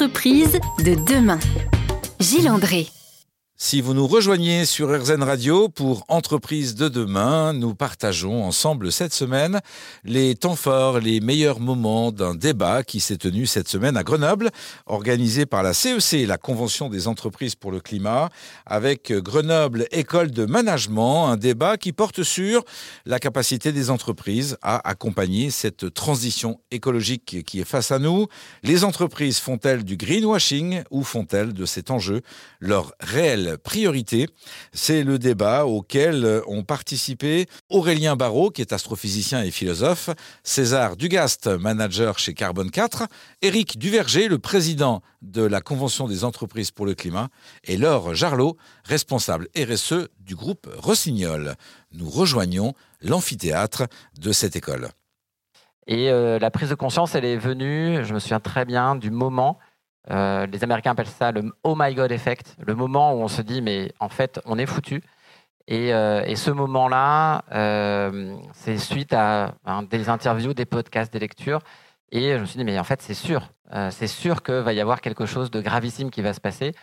Entreprise de demain. Gilles André. Si vous nous rejoignez sur RZN Radio pour Entreprise de demain, nous partageons ensemble cette semaine les temps forts, les meilleurs moments d'un débat qui s'est tenu cette semaine à Grenoble, organisé par la CEC, la Convention des entreprises pour le climat, avec Grenoble École de Management, un débat qui porte sur la capacité des entreprises à accompagner cette transition écologique qui est face à nous. Les entreprises font-elles du greenwashing ou font-elles de cet enjeu leur réel priorité. C'est le débat auquel ont participé Aurélien Barraud, qui est astrophysicien et philosophe, César Dugast, manager chez Carbone 4, Éric Duverger, le président de la Convention des entreprises pour le climat, et Laure Jarlot, responsable RSE du groupe Rossignol. Nous rejoignons l'amphithéâtre de cette école. Et euh, la prise de conscience, elle est venue, je me souviens très bien, du moment euh, les Américains appellent ça le Oh my God effect, le moment où on se dit mais en fait on est foutu. Et, euh, ce moment-là, euh, c'est suite à des interviews, des podcasts, des lectures. Et je me suis dit mais en fait c'est sûr, c'est sûr qu'il va y avoir quelque chose de gravissime qui va se passer.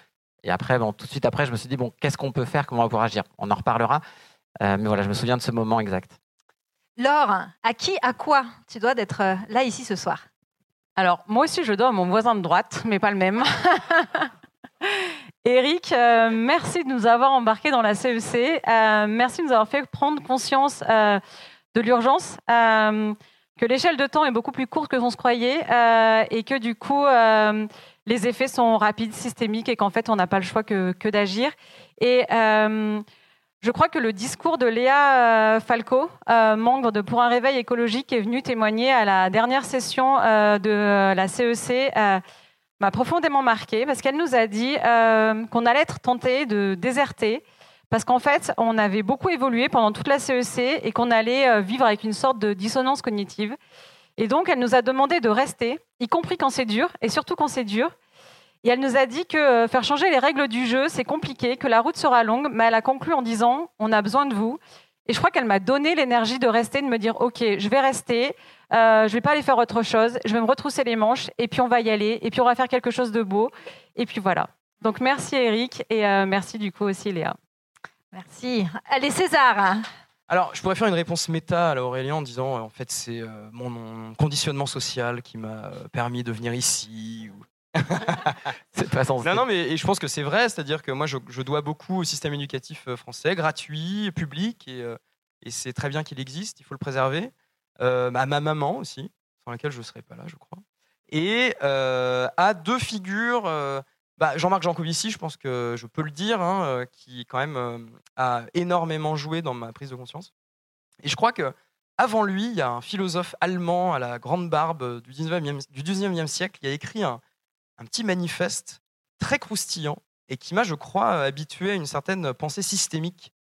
Et après, bon, tout de suite après, je me suis dit bon qu'est-ce qu'on peut faire, comment on va pouvoir agir? On en reparlera. mais voilà, je me souviens de ce moment exact. Laure, à qui, à quoi tu dois d'être là ici ce soir? Alors, moi aussi, je dois à mon voisin de droite, mais pas le même. Eric, euh, merci de nous avoir embarqués dans la CEC. Euh, merci de nous avoir fait prendre conscience euh, de l'urgence, que l'échelle de temps est beaucoup plus courte que l'on se croyait et que du coup, les effets sont rapides, systémiques et qu'en fait, on n'a pas le choix que, que d'agir. Et je crois que le discours de Léa euh, Falco, euh, membre de Pour un réveil écologique, est venu témoigner à la dernière session euh, de la CEC, m'a profondément marqué parce qu'elle nous a dit qu'on allait être tenté de déserter parce qu'en fait, on avait beaucoup évolué pendant toute la CEC et qu'on allait vivre avec une sorte de dissonance cognitive. Et donc, elle nous a demandé de rester, y compris quand c'est dur, et surtout quand c'est dur, et elle nous a dit que euh, faire changer les règles du jeu, c'est compliqué, que la route sera longue, mais elle a conclu en disant on a besoin de vous. Et je crois qu'elle m'a donné l'énergie de rester, de me dire ok, je vais rester, euh, je vais pas aller faire autre chose, je vais me retrousser les manches, et puis on va y aller, et puis on va faire quelque chose de beau. Et puis voilà. Donc merci Eric, et euh, merci du coup aussi Léa. Merci. Allez César. Alors, je pourrais faire une réponse méta à Aurélien en disant, en fait, c'est mon, conditionnement social qui m'a permis de venir ici, ou c'est pas Non, non, mais je pense que c'est vrai, c'est-à-dire que moi, je, dois beaucoup au système éducatif euh, français, gratuit, public, euh, et, c'est très bien qu'il existe, il faut le préserver. Euh, à ma maman aussi, sans laquelle je ne serais pas là, je crois. Et à deux figures, bah, Jean-Marc Jancovici, je pense que je peux le dire, hein, qui quand même a énormément joué dans ma prise de conscience. Et je crois que avant lui, il y a un philosophe allemand à la grande barbe du 19e, du 19e siècle qui a écrit un, un petit manifeste très croustillant et qui m'a, je crois, habitué à une certaine pensée systémique.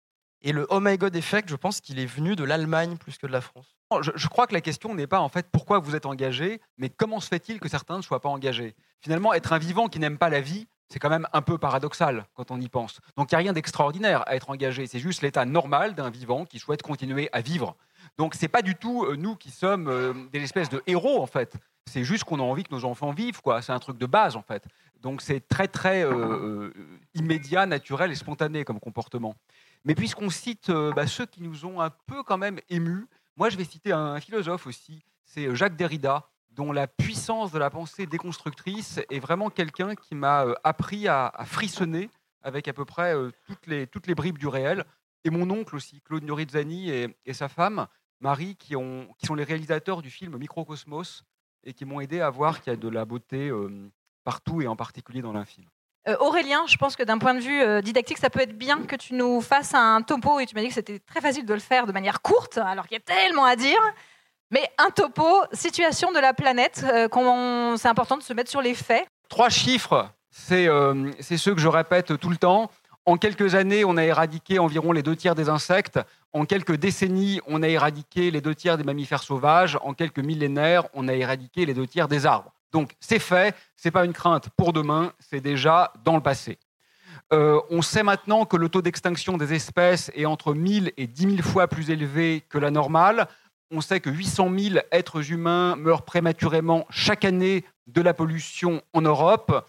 Et le Oh my God effect, je pense qu'il est venu de l'Allemagne plus que de la France. Je, crois que la question n'est pas en fait pourquoi vous êtes engagé, mais comment se fait-il que certains ne soient pas engagés? Finalement, être un vivant qui n'aime pas la vie, c'est quand même un peu paradoxal quand on y pense. Donc il n'y a rien d'extraordinaire à être engagé, c'est juste l'état normal d'un vivant qui souhaite continuer à vivre. Donc c'est pas du tout euh, nous qui sommes euh, des espèces de héros en fait. C'est juste qu'on a envie que nos enfants vivent, quoi. C'est un truc de base, en fait. Donc c'est très, très euh, euh, immédiat, naturel et spontané comme comportement. Mais puisqu'on cite euh, bah, ceux qui nous ont un peu quand même émus, moi je vais citer un, philosophe aussi, c'est Jacques Derrida, dont la puissance de la pensée déconstructrice est vraiment quelqu'un qui m'a appris à, frissonner avec à peu près toutes, les, toutes les bribes du réel. Et mon oncle aussi, Claude Nurizzani et, et sa femme, Marie, qui, ont, qui sont les réalisateurs du film Microcosmos, et qui m'ont aidé à voir qu'il y a de la beauté partout et en particulier dans l'infime. Euh, Aurélien, je pense que d'un point de vue euh, didactique, ça peut être bien que tu nous fasses un topo. Et tu m'as dit que c'était très facile de le faire de manière courte, alors qu'il y a tellement à dire. Mais un topo, situation de la planète, euh, c'est important de se mettre sur les faits? Trois chiffres, c'est ceux que je répète tout le temps. En quelques années, on a éradiqué environ les deux tiers des insectes. En quelques décennies, on a éradiqué les deux tiers des mammifères sauvages. En quelques millénaires, on a éradiqué les deux tiers des arbres. Donc c'est fait, c'est pas une crainte pour demain, c'est déjà dans le passé. Euh, on sait maintenant que le taux d'extinction des espèces est entre 1000 et 10 000 fois plus élevé que la normale. On sait que 800 000 êtres humains meurent prématurément chaque année de la pollution en Europe.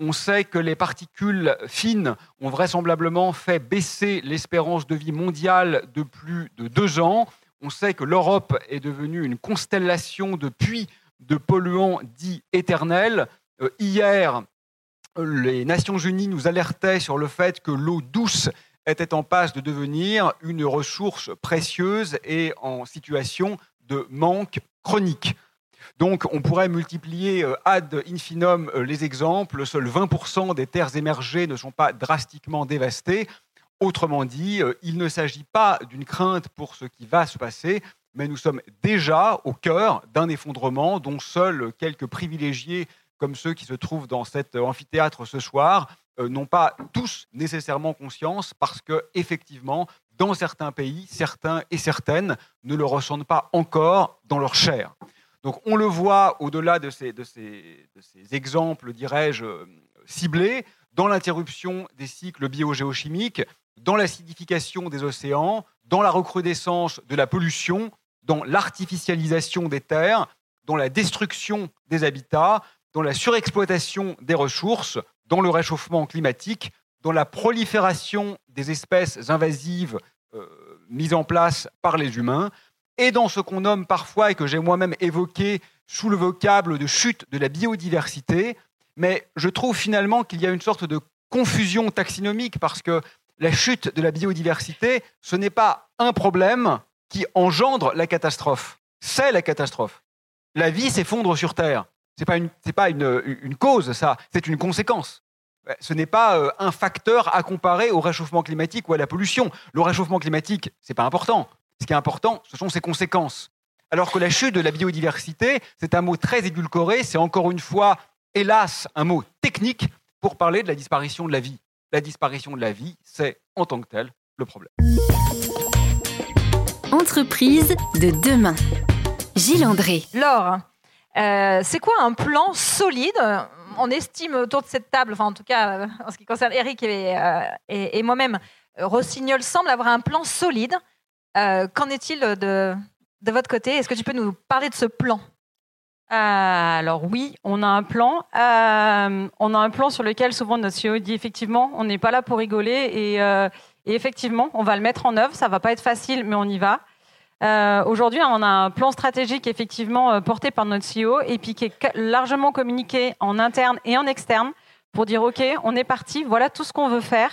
On sait que les particules fines ont vraisemblablement fait baisser l'espérance de vie mondiale de plus de deux ans. On sait que l'Europe est devenue une constellation de puits de polluants dits éternels. Euh, hier, les Nations Unies nous alertaient sur le fait que l'eau douce était en passe de devenir une ressource précieuse et en situation de manque chronique. Donc on pourrait multiplier euh, ad infinitum euh, les exemples. Seuls 20% des terres émergées ne sont pas drastiquement dévastées. Autrement dit, euh, il ne s'agit pas d'une crainte pour ce qui va se passer, mais nous sommes déjà au cœur d'un effondrement dont seuls quelques privilégiés comme ceux qui se trouvent dans cet amphithéâtre ce soir n'ont pas tous nécessairement conscience parce que effectivement dans certains pays, certains et certaines ne le ressentent pas encore dans leur chair. Donc on le voit au-delà de ces, exemples, dirais-je, ciblés, dans l'interruption des cycles biogéochimiques, dans l'acidification des océans, dans la recrudescence de la pollution, dans l'artificialisation des terres, dans la destruction des habitats, dans la surexploitation des ressources, dans le réchauffement climatique, dans la prolifération des espèces invasives euh, mises en place par les humains, et dans ce qu'on nomme parfois, et que j'ai moi-même évoqué sous le vocable de chute de la biodiversité, mais je trouve finalement qu'il y a une sorte de confusion taxinomique parce que la chute de la biodiversité, ce n'est pas un problème qui engendre la catastrophe, c'est la catastrophe. La vie s'effondre sur Terre. Ce n'est pas, une, cause, ça, c'est une conséquence. Ce n'est pas euh, un facteur à comparer au réchauffement climatique ou à la pollution. Le réchauffement climatique, ce n'est pas important. Ce qui est important, ce sont ses conséquences. Alors que la chute de la biodiversité, c'est un mot très édulcoré, c'est encore une fois, hélas, un mot technique pour parler de la disparition de la vie. La disparition de la vie, c'est en tant que tel le problème. Entreprise de demain. Gilles André. Laure, euh, c'est quoi un plan solide? On estime autour de cette table, enfin en tout cas euh, en ce qui concerne Eric et, euh, et moi-même, Rossignol semble avoir un plan solide qu'en est-il de, de votre côté? Est-ce que tu peux nous parler de ce plan? Euh, alors oui, on a un plan. Euh, on a un plan sur lequel souvent notre CEO dit effectivement, on n'est pas là pour rigoler et, et, effectivement, on va le mettre en œuvre. Ça va pas être facile, mais on y va. Aujourd'hui, on a un plan stratégique effectivement porté par notre CEO et puis qui est largement communiqué en interne et en externe pour dire ok, on est parti, voilà tout ce qu'on veut faire.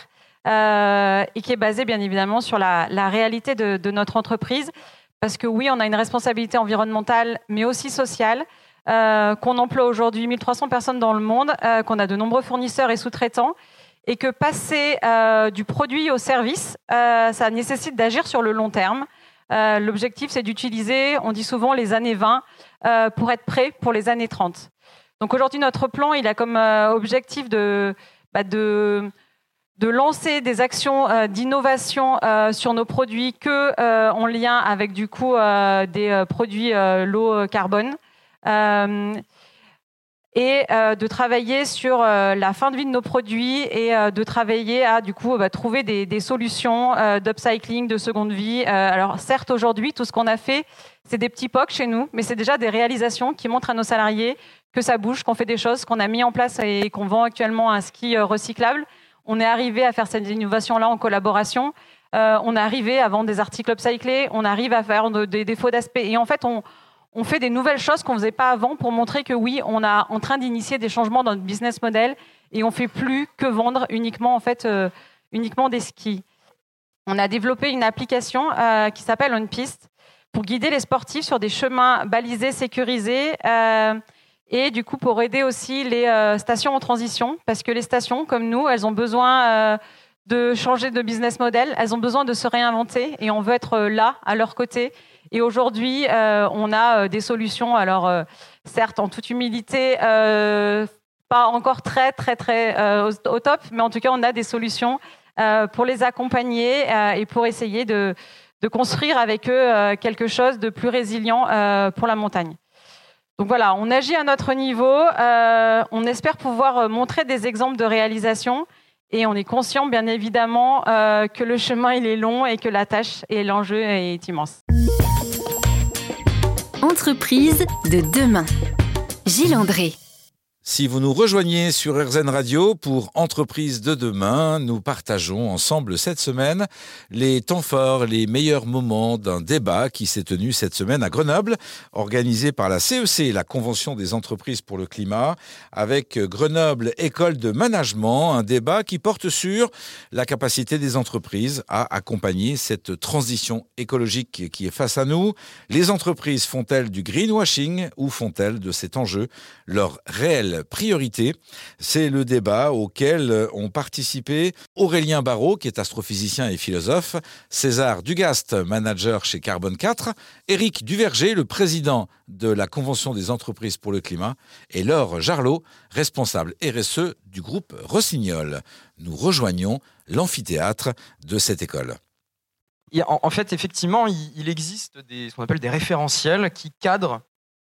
Euh, et qui est basé bien évidemment sur la, réalité de, notre entreprise. Parce que oui, on a une responsabilité environnementale, mais aussi sociale, euh, qu'on emploie aujourd'hui 1300 personnes dans le monde, euh, qu'on a de nombreux fournisseurs et sous-traitants, et que passer du produit au service, ça nécessite d'agir sur le long terme. L'objectif, c'est d'utiliser, on dit souvent, les années 20 pour être prêt pour les années 30. Donc aujourd'hui, notre plan, il a comme objectif de, bah de de lancer des actions euh, d'innovation euh, sur nos produits que euh, en lien avec du coup des produits low carbone et de travailler sur la fin de vie de nos produits et de travailler à du coup bah, trouver des, des solutions d'upcycling, de seconde vie. alors certes aujourd'hui tout ce qu'on a fait c'est des petits POC chez nous, mais c'est déjà des réalisations qui montrent à nos salariés que ça bouge, qu'on fait des choses, qu'on a mis en place et qu'on vend actuellement un ski recyclable. On est arrivé à faire cette innovation-là en collaboration. Euh, on est arrivé à vendre des articles upcyclés. On arrive à faire des défauts d'aspect. Et en fait, on, fait des nouvelles choses qu'on ne faisait pas avant pour montrer que oui, on est en train d'initier des changements dans notre business model et on fait plus que vendre uniquement en fait euh, uniquement des skis. On a développé une application euh, qui s'appelle On Piste pour guider les sportifs sur des chemins balisés, sécurisés et du coup pour aider aussi les euh, stations en transition, parce que les stations, comme nous, elles ont besoin euh, de changer de business model, elles ont besoin de se réinventer, et on veut être euh, là, à leur côté. Et aujourd'hui, on a des solutions, alors certes en toute humilité, pas encore très très très au, top, mais en tout cas on a des solutions pour les accompagner et pour essayer de, de construire avec eux quelque chose de plus résilient pour la montagne. Donc voilà, on agit à notre niveau, euh, on espère pouvoir euh, montrer des exemples de réalisation et on est conscient bien évidemment euh, que le chemin il est long et que la tâche et l'enjeu est immense. Entreprise de demain. Gilles André. Si vous nous rejoignez sur RZN Radio pour Entreprise de demain, nous partageons ensemble cette semaine les temps forts, les meilleurs moments d'un débat qui s'est tenu cette semaine à Grenoble, organisé par la CEC, la Convention des entreprises pour le climat, avec Grenoble École de Management, un débat qui porte sur la capacité des entreprises à accompagner cette transition écologique qui est face à nous. Les entreprises font-elles du greenwashing ou font-elles de cet enjeu leur réel priorité. C'est le débat auquel ont participé Aurélien Barraud, qui est astrophysicien et philosophe, César Dugast, manager chez Carbone 4, Éric Duverger, le président de la Convention des entreprises pour le climat, et Laure Jarlot, responsable RSE du groupe Rossignol. Nous rejoignons l'amphithéâtre de cette école. En, fait, effectivement, il, existe ce qu'on appelle des référentiels qui cadrent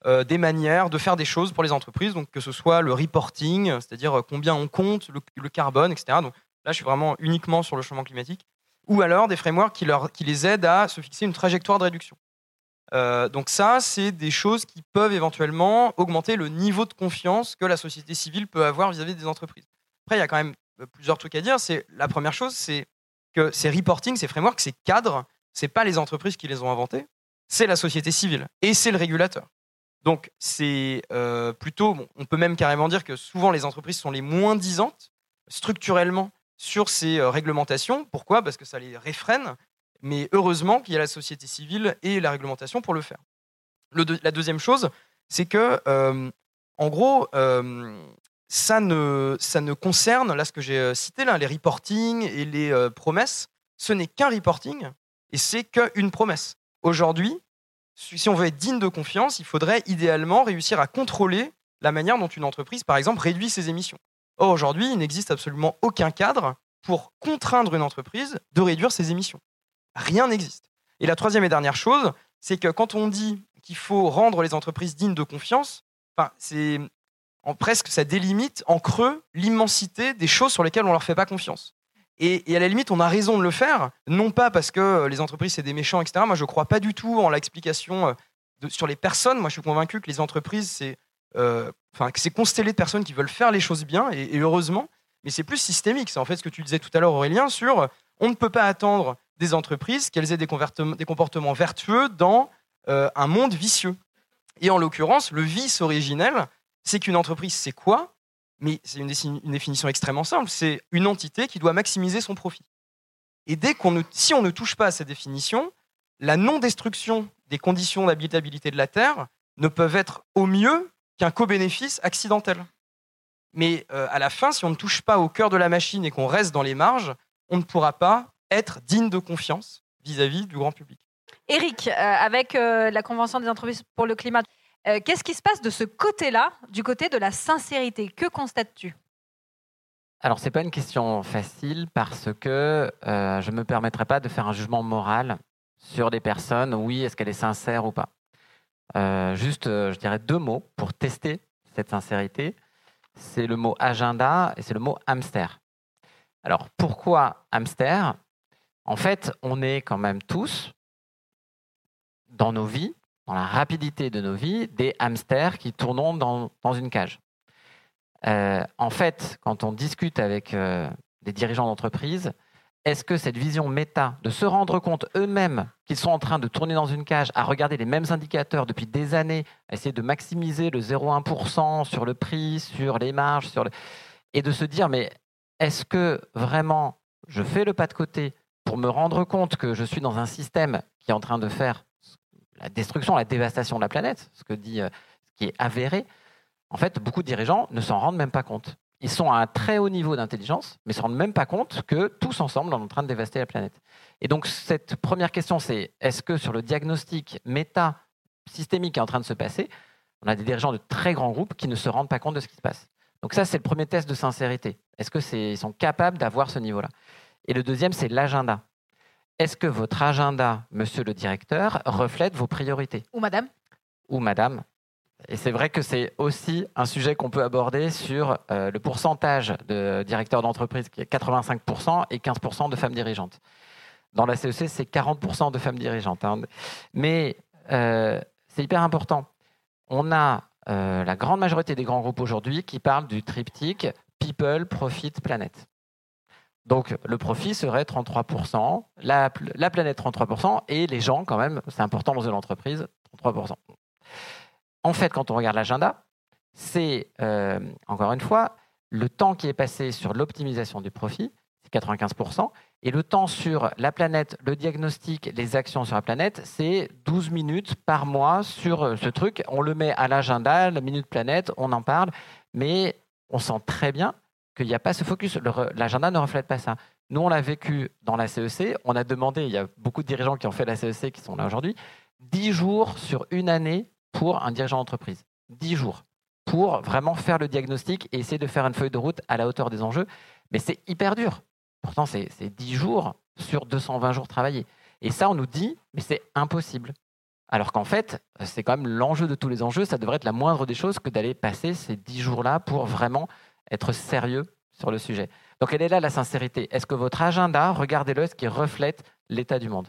euh, des manières de faire des choses pour les entreprises, donc que ce soit le reporting, c'est-à-dire euh, combien on compte le, carbone, etc. Donc là, je suis vraiment uniquement sur le changement climatique, ou alors des frameworks qui, leur, qui les aident à se fixer une trajectoire de réduction. Euh, donc ça, c'est des choses qui peuvent éventuellement augmenter le niveau de confiance que la société civile peut avoir vis-à-vis des entreprises. Après, il y a quand même plusieurs trucs à dire. C'est la première chose, c'est que ces reporting, ces frameworks, ces cadres, c'est pas les entreprises qui les ont inventés, c'est la société civile et c'est le régulateur. Donc, c'est euh, plutôt, on peut même carrément dire que souvent les entreprises sont les moins disantes structurellement sur ces euh, réglementations. Pourquoi? Parce que ça les réfrène. Mais heureusement qu'il y a la société civile et la réglementation pour le faire. la deuxième chose, c'est que, euh, en gros, ça, ne, ça ne concerne, là, ce que j'ai cité, là, les reporting et les promesses, ce n'est qu'un reporting et c'est qu'une promesse. Aujourd'hui, si on veut être digne de confiance, il faudrait idéalement réussir à contrôler la manière dont une entreprise, par exemple, réduit ses émissions. Or, aujourd'hui, il n'existe absolument aucun cadre pour contraindre une entreprise de réduire ses émissions. Rien n'existe. Et la troisième et dernière chose, c'est que quand on dit qu'il faut rendre les entreprises dignes de confiance, c'est presque ça délimite en creux l'immensité des choses sur lesquelles on ne leur fait pas confiance. Et, à la limite, on a raison de le faire, non pas parce que euh, les entreprises, c'est des méchants, etc. Moi, je ne crois pas du tout en l'explication euh, sur les personnes. Moi, je suis convaincu que les entreprises, c'est euh, constellé de personnes qui veulent faire les choses bien, et, heureusement, mais c'est plus systémique. C'est en fait ce que tu disais tout à l'heure, Aurélien, sur on ne peut pas attendre des entreprises qu'elles aient des, comportements vertueux dans un monde vicieux. Et en l'occurrence, le vice originel, c'est qu'une entreprise, c'est quoi? Mais c'est une, définition extrêmement simple, c'est une entité qui doit maximiser son profit. Et dès qu'on ne, si on ne touche pas à cette définition, la non-destruction des conditions d'habitabilité de la Terre ne peuvent être au mieux qu'un co-bénéfice accidentel. Mais euh, à la fin, si on ne touche pas au cœur de la machine et qu'on reste dans les marges, on ne pourra pas être digne de confiance vis-à-vis du grand public. Eric, euh, avec euh, la Convention des entreprises pour le climat, euh, qu'est-ce qui se passe de ce côté-là, du côté de la sincérité? Que constates-tu? Alors, ce n'est pas une question facile parce que euh, je ne me permettrai pas de faire un jugement moral sur des personnes, oui, est-ce qu'elle est sincère ou pas. Euh, juste, je dirais deux mots pour tester cette sincérité. C'est le mot agenda et c'est le mot hamster. Alors, pourquoi hamster? En fait, on est quand même tous, dans nos vies, dans la rapidité de nos vies, des hamsters qui tournent dans, une cage. Euh, en fait, quand on discute avec euh, des dirigeants d'entreprise, est-ce que cette vision méta, de se rendre compte eux-mêmes qu'ils sont en train de tourner dans une cage, à regarder les mêmes indicateurs depuis des années, à essayer de maximiser le 0,1% sur le prix, sur les marges, sur et de se dire, mais est-ce que vraiment je fais le pas de côté pour me rendre compte que je suis dans un système qui est en train de faire la destruction, la dévastation de la planète, ce que dit, euh, ce qui est avéré, en fait, beaucoup de dirigeants ne s'en rendent même pas compte. Ils sont à un très haut niveau d'intelligence, mais ne se rendent même pas compte que tous ensemble, on est en train de dévaster la planète. Et donc, cette première question, c'est est-ce que sur le diagnostic méta systémique qui est en train de se passer, on a des dirigeants de très grands groupes qui ne se rendent pas compte de ce qui se passe? Donc ça, c'est le premier test de sincérité. Est-ce qu'ils sont capables d'avoir ce niveau-là? Et le deuxième, c'est l'agenda. Est-ce que votre agenda, monsieur le directeur, reflète vos priorités? Ou madame? Ou madame. Et c'est vrai que c'est aussi un sujet qu'on peut aborder sur euh, le pourcentage de directeurs d'entreprise qui est 85% et 15% de femmes dirigeantes. Dans la CEC, e c'est 40% de femmes dirigeantes. Hein. Mais euh, c'est hyper important. On a euh, la grande majorité des grands groupes aujourd'hui qui parlent du triptyque People, Profit, Planète. Donc le profit serait 33%, la, la planète 33%, et les gens, quand même, c'est important dans une entreprise, 33%. En fait, quand on regarde l'agenda, c'est, euh, encore une fois, le temps qui est passé sur l'optimisation du profit, c'est 95%, et le temps sur la planète, le diagnostic, les actions sur la planète, c'est 12 minutes par mois sur euh, ce truc. On le met à l'agenda, la minute planète, on en parle, mais on sent très bien qu'il n'y a pas ce focus. L'agenda ne reflète pas ça. Nous, on l'a vécu dans la CEC. On a demandé, il y a beaucoup de dirigeants qui ont fait la CEC qui sont là aujourd'hui, 10 jours sur une année pour un dirigeant d'entreprise. 10 jours pour vraiment faire le diagnostic et essayer de faire une feuille de route à la hauteur des enjeux. Mais c'est hyper dur. Pourtant, c'est 10 jours sur 220 jours travaillés. Et ça, on nous dit, mais c'est impossible. Alors qu'en fait, c'est quand même l'enjeu de tous les enjeux. Ça devrait être la moindre des choses que d'aller passer ces 10 jours-là pour vraiment être sérieux sur le sujet. Donc, elle est là la sincérité. Est-ce que votre agenda, regardez-le, est-ce qu'il reflète l'état du monde?